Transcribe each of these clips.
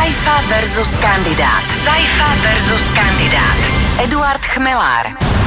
Saifa versus kandidát. Saifa versus kandidát. Eduard Chmelár.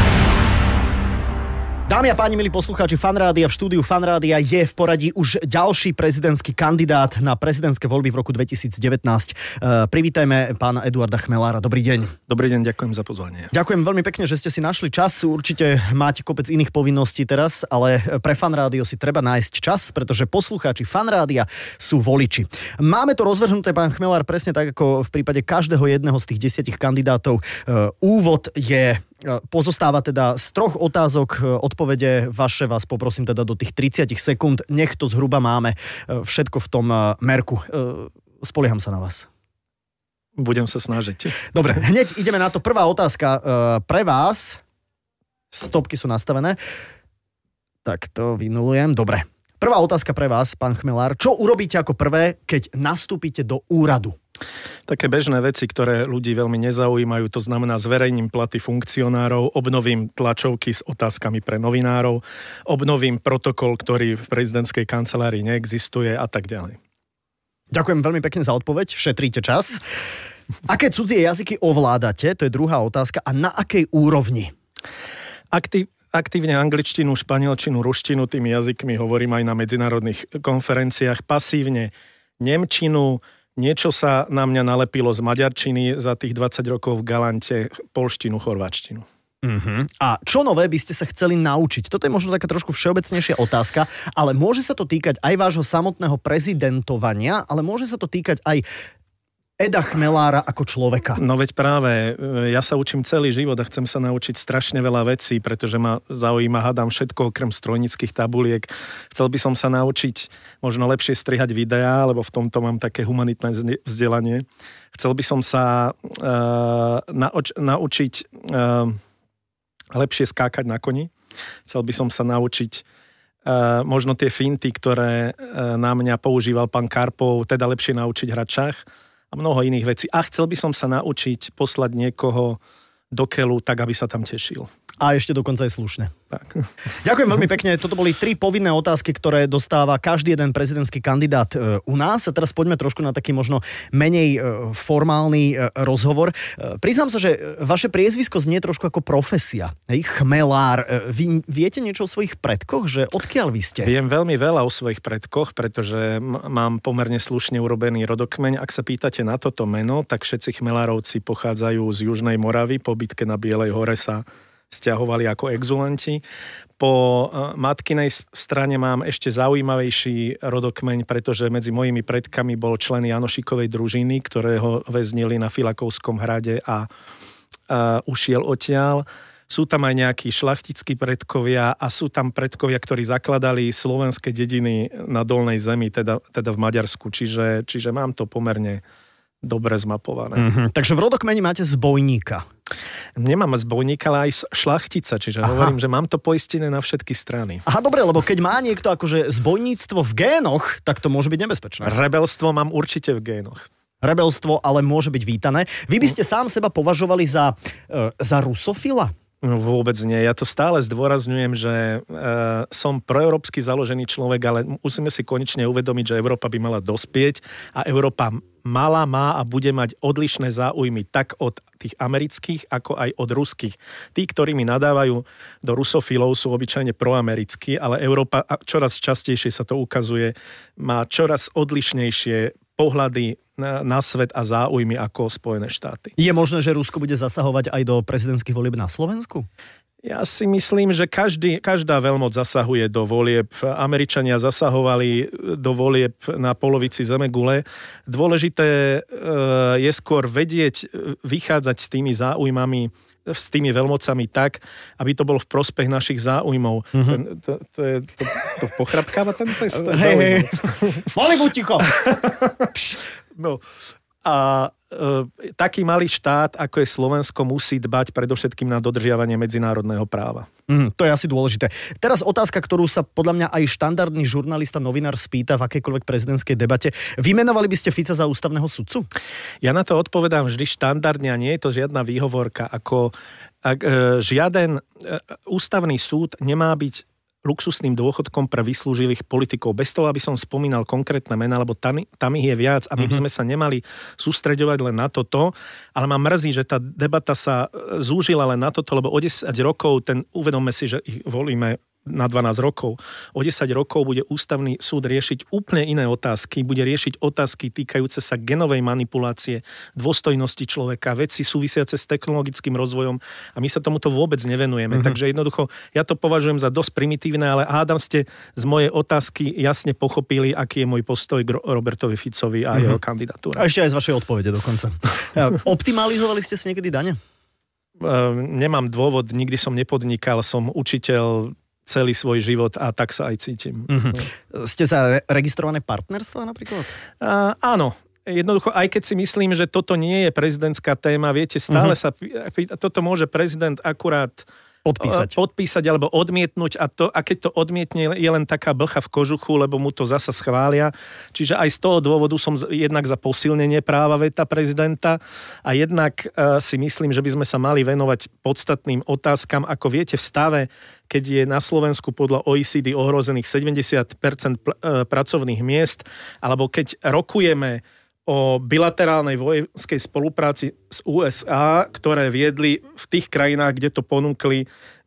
Dámy a páni, milí poslucháči Fanrádia, v štúdiu Fanrádia je v poradí už ďalší prezidentský kandidát na prezidentské voľby v roku 2019. Uh, privítajme pána Eduarda Chmelára. Dobrý deň. Dobrý deň, ďakujem za pozvanie. Ďakujem veľmi pekne, že ste si našli čas. Určite máte kopec iných povinností teraz, ale pre Fanrádio si treba nájsť čas, pretože poslucháči Fanrádia sú voliči. Máme to rozvrhnuté, pán Chmelár, presne tak ako v prípade každého jedného z tých desiatich kandidátov. Uh, úvod je Pozostáva teda z troch otázok. Odpovede vaše vás poprosím teda do tých 30 sekúnd. Nech to zhruba máme všetko v tom merku. Spolieham sa na vás. Budem sa snažiť. Dobre, hneď ideme na to. Prvá otázka pre vás. Stopky sú nastavené. Tak to vynulujem. Dobre. Prvá otázka pre vás, pán Chmelár. Čo urobíte ako prvé, keď nastúpite do úradu? Také bežné veci, ktoré ľudí veľmi nezaujímajú, to znamená zverejním platy funkcionárov, obnovím tlačovky s otázkami pre novinárov, obnovím protokol, ktorý v prezidentskej kancelárii neexistuje a tak ďalej. Ďakujem veľmi pekne za odpoveď, šetríte čas. Aké cudzie jazyky ovládate? To je druhá otázka. A na akej úrovni? Aktiv, aktívne angličtinu, španielčinu, ruštinu, tými jazykmi hovorím aj na medzinárodných konferenciách. Pasívne nemčinu, Niečo sa na mňa nalepilo z maďarčiny za tých 20 rokov v Galante, polštinu, chorvačtinu. Uh-huh. A čo nové by ste sa chceli naučiť? Toto je možno taká trošku všeobecnejšia otázka, ale môže sa to týkať aj vášho samotného prezidentovania, ale môže sa to týkať aj Eda Chmelára ako človeka? No veď práve, e, ja sa učím celý život a chcem sa naučiť strašne veľa vecí, pretože ma zaujíma, hadám všetko okrem strojnických tabuliek. Chcel by som sa naučiť možno lepšie strihať videá, lebo v tomto mám také humanitné vzdelanie. Chcel by som sa uh, nauč- naučiť uh, lepšie skákať na koni. Chcel by som sa naučiť uh, možno tie finty, ktoré uh, na mňa používal pán Karpov, teda lepšie naučiť hrať šach a mnoho iných vecí. A chcel by som sa naučiť poslať niekoho do keľu tak, aby sa tam tešil. A ešte dokonca aj slušne. Tak. Ďakujem veľmi pekne. Toto boli tri povinné otázky, ktoré dostáva každý jeden prezidentský kandidát e, u nás. A teraz poďme trošku na taký možno menej e, formálny e, rozhovor. Priznám sa, že vaše priezvisko znie trošku ako profesia. Hej, chmelár. Vy viete niečo o svojich predkoch? Že odkiaľ vy ste? Viem veľmi veľa o svojich predkoch, pretože mám pomerne slušne urobený rodokmeň. Ak sa pýtate na toto meno, tak všetci chmelárovci pochádzajú z Južnej Moravy. Po bitke na Bielej hore sa stiahovali ako exulanti. Po e, matkinej strane mám ešte zaujímavejší rodokmeň, pretože medzi mojimi predkami bol člen Janošikovej družiny, ktorého väznili na Filakovskom hrade a, a ušiel odtiaľ. Sú tam aj nejakí šlachtickí predkovia a sú tam predkovia, ktorí zakladali slovenské dediny na Dolnej zemi, teda, teda v Maďarsku. Čiže, čiže mám to pomerne dobre zmapované. Mm-hmm. Takže v rodokmeni máte zbojníka. Nemám zbojníka, ale aj šlachtica, čiže Aha. hovorím, že mám to poistené na všetky strany. Aha, dobre, lebo keď má niekto akože zbojníctvo v génoch, tak to môže byť nebezpečné. Rebelstvo mám určite v génoch. Rebelstvo ale môže byť vítané. Vy by ste sám seba považovali za, uh, za rusofila? No, vôbec nie. Ja to stále zdôrazňujem, že e, som proeurópsky založený človek, ale musíme si konečne uvedomiť, že Európa by mala dospieť a Európa mala, má a bude mať odlišné záujmy tak od tých amerických, ako aj od ruských. Tí, ktorí mi nadávajú do rusofilov, sú obyčajne proamerickí, ale Európa, čoraz častejšie sa to ukazuje, má čoraz odlišnejšie pohľady na, svet a záujmy ako Spojené štáty. Je možné, že Rusko bude zasahovať aj do prezidentských volieb na Slovensku? Ja si myslím, že každý, každá veľmoc zasahuje do volieb. Američania zasahovali do volieb na polovici Zemegule. Dôležité e, je skôr vedieť, vychádzať s tými záujmami s tými veľmocami tak, aby to bolo v prospech našich záujmov. Mm-hmm. To, to, je, to, to pochrapkáva ten pes? Hej, hej. Mali buď ticho. no, a e, taký malý štát, ako je Slovensko, musí dbať predovšetkým na dodržiavanie medzinárodného práva. Mm, to je asi dôležité. Teraz otázka, ktorú sa podľa mňa aj štandardný žurnalista, novinár spýta v akejkoľvek prezidentskej debate. Vymenovali by ste Fica za ústavného sudcu? Ja na to odpovedám vždy štandardne a nie je to žiadna výhovorka. Ako ak, e, žiaden e, ústavný súd nemá byť luxusným dôchodkom pre vyslúžilých politikov. Bez toho, aby som spomínal konkrétne mená, lebo tam, tam ich je viac a my mm-hmm. sme sa nemali sústreďovať len na toto, ale ma mrzí, že tá debata sa e, zúžila len na toto, lebo o 10 rokov ten, uvedomme si, že ich volíme na 12 rokov. O 10 rokov bude ústavný súd riešiť úplne iné otázky. Bude riešiť otázky týkajúce sa genovej manipulácie, dôstojnosti človeka, veci súvisiace s technologickým rozvojom a my sa tomuto vôbec nevenujeme. Mm-hmm. Takže jednoducho, ja to považujem za dosť primitívne, ale hádam ste z mojej otázky jasne pochopili, aký je môj postoj k Robertovi Ficovi a mm-hmm. jeho kandidatúre. A ešte aj z vašej odpovede dokonca. Optimalizovali ste si niekedy dane? Ehm, nemám dôvod, nikdy som nepodnikal, som učiteľ celý svoj život a tak sa aj cítim. Mm-hmm. Ste sa re- registrované partnerstva napríklad? Uh, áno, jednoducho, aj keď si myslím, že toto nie je prezidentská téma, viete, stále mm-hmm. sa, toto môže prezident akurát podpísať. podpísať alebo odmietnúť a, to, a keď to odmietne, je len taká blcha v kožuchu, lebo mu to zasa schvália. Čiže aj z toho dôvodu som jednak za posilnenie práva veta prezidenta a jednak uh, si myslím, že by sme sa mali venovať podstatným otázkam. Ako viete, v stave, keď je na Slovensku podľa OECD ohrozených 70% pl- uh, pracovných miest, alebo keď rokujeme o bilaterálnej vojenskej spolupráci s USA, ktoré viedli v tých krajinách, kde to ponúkli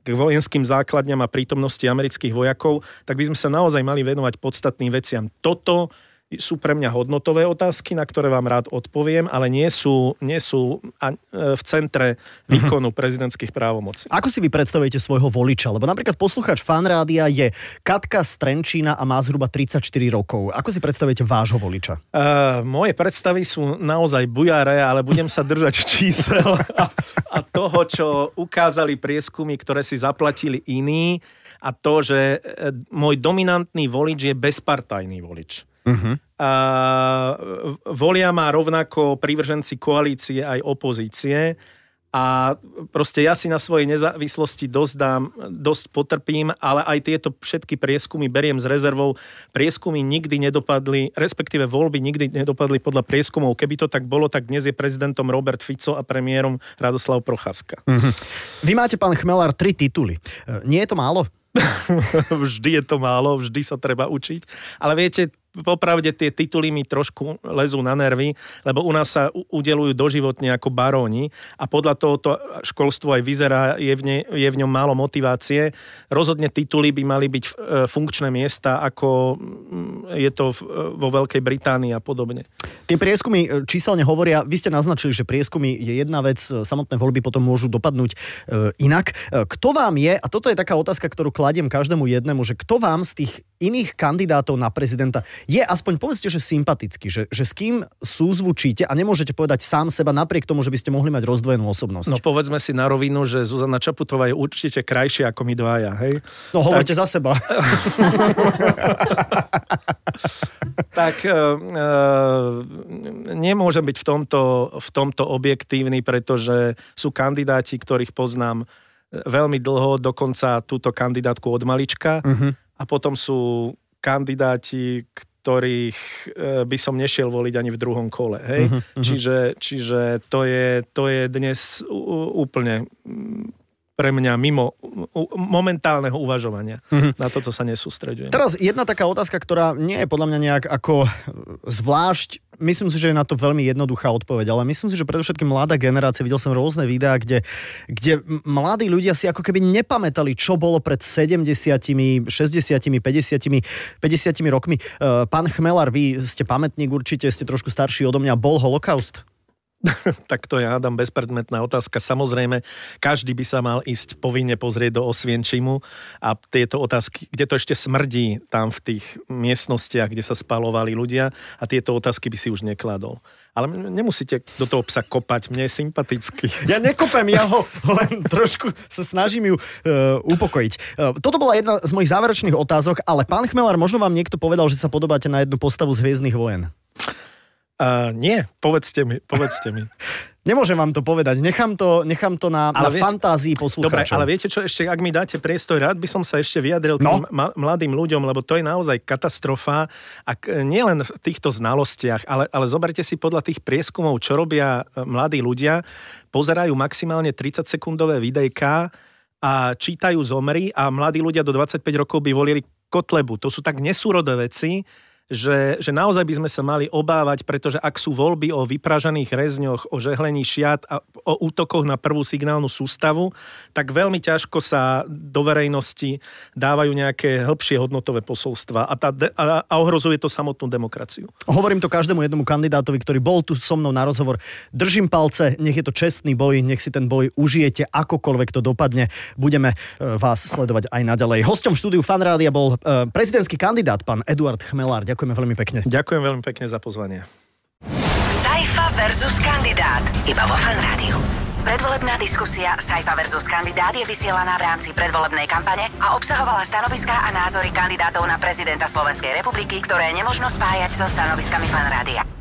k vojenským základňam a prítomnosti amerických vojakov, tak by sme sa naozaj mali venovať podstatným veciam. Toto sú pre mňa hodnotové otázky, na ktoré vám rád odpoviem, ale nie sú, nie sú e, v centre výkonu mm-hmm. prezidentských právomocí. Ako si vy predstavujete svojho voliča? Lebo napríklad poslucháč fanrádia je Katka Strenčína a má zhruba 34 rokov. Ako si predstavujete vášho voliča? Uh, moje predstavy sú naozaj bujare, ale budem sa držať čísel a, a toho, čo ukázali prieskumy, ktoré si zaplatili iní a to, že e, môj dominantný volič je bezpartajný volič. Uh-huh. A volia má rovnako prívrženci koalície aj opozície a proste ja si na svojej nezávislosti dosť dám, dosť potrpím, ale aj tieto všetky prieskumy beriem s rezervou. Prieskumy nikdy nedopadli, respektíve voľby nikdy nedopadli podľa prieskumov. Keby to tak bolo, tak dnes je prezidentom Robert Fico a premiérom Radoslav Prochaska. Uh-huh. Vy máte, pán Chmelár, tri tituly. E, nie je to málo? vždy je to málo, vždy sa treba učiť. Ale viete, popravde tie tituly mi trošku lezú na nervy, lebo u nás sa udelujú doživotne ako baróni a podľa toho to školstvo aj vyzerá, je v, ne, je v ňom málo motivácie. Rozhodne tituly by mali byť e, funkčné miesta, ako mm, je to vo Veľkej Británii a podobne. Tie prieskumy e, číselne hovoria, vy ste naznačili, že prieskumy je jedna vec, e, samotné voľby potom môžu dopadnúť inak. Kto vám je, a toto je taká otázka, ktorú kladiem každému jednému, že kto vám z tých iných kandidátov na prezidenta je aspoň povedzte, že sympatický, že, že s kým súzvučíte a nemôžete povedať sám seba napriek tomu, že by ste mohli mať rozdvojenú osobnosť. No povedzme si na rovinu, že Zuzana Čaputová je určite krajšia ako my dvaja, hej? No hovoríte tak... za seba. tak uh, nemôžem byť v tomto, v tomto objektívny, pretože sú kandidáti, ktorých poznám veľmi dlho, dokonca túto kandidátku od malička. Uh-huh. A potom sú kandidáti, ktorých e, by som nešiel voliť ani v druhom kole. Hej? Uh-huh, uh-huh. Čiže, čiže to, je, to je dnes úplne pre mňa mimo momentálneho uvažovania. Mm-hmm. Na toto sa nesústredujem. Teraz jedna taká otázka, ktorá nie je podľa mňa nejak ako zvlášť Myslím si, že je na to veľmi jednoduchá odpoveď, ale myslím si, že predovšetkým mladá generácia, videl som rôzne videá, kde, kde mladí ľudia si ako keby nepamätali, čo bolo pred 70, 60, 50, 50 rokmi. E, pán Chmelar, vy ste pamätník určite, ste trošku starší odo mňa. Bol holokaust? tak to ja dám bezpredmetná otázka. Samozrejme, každý by sa mal ísť povinne pozrieť do Osvienčimu a tieto otázky, kde to ešte smrdí tam v tých miestnostiach, kde sa spalovali ľudia a tieto otázky by si už nekladol. Ale nemusíte do toho psa kopať, mne je sympatický. Ja nekopem, ja ho len trošku sa snažím ju uh, upokojiť. Uh, toto bola jedna z mojich záverečných otázok, ale pán Chmelár, možno vám niekto povedal, že sa podobáte na jednu postavu z Hviezdnych vojen. Uh, nie, povedzte mi, povedzte mi. Nemôžem vám to povedať, nechám to, nechám to na, ale na viete, fantázii poslucháčov. Dobre, ale viete čo, ešte ak mi dáte priestor, rád by som sa ešte vyjadril no? tým mladým ľuďom, lebo to je naozaj katastrofa. Ak nielen v týchto znalostiach, ale, ale zoberte si podľa tých prieskumov, čo robia e, mladí ľudia, pozerajú maximálne 30-sekundové videjka, a čítajú zomri a mladí ľudia do 25 rokov by volili Kotlebu. To sú tak nesúrodé veci, že, že naozaj by sme sa mali obávať, pretože ak sú voľby o vypražaných rezňoch, o žehlení šiat a o útokoch na prvú signálnu sústavu, tak veľmi ťažko sa do verejnosti dávajú nejaké hĺbšie hodnotové posolstva a, tá, a, a ohrozuje to samotnú demokraciu. Hovorím to každému jednomu kandidátovi, ktorý bol tu so mnou na rozhovor. Držím palce, nech je to čestný boj, nech si ten boj užijete, akokoľvek to dopadne. Budeme e, vás sledovať aj naďalej. Hostom štúdiu Fanrádia bol e, prezidentský kandidát, pán Eduard Chmelár. Ďakujeme veľmi pekne. Ďakujem veľmi pekne za pozvanie. Saifa versus kandidát. Iba vo Fan Rádiu. Predvolebná diskusia Saifa versus kandidát je vysielaná v rámci predvolebnej kampane a obsahovala stanoviská a názory kandidátov na prezidenta Slovenskej republiky, ktoré nemožno spájať so stanoviskami Fan Rádia.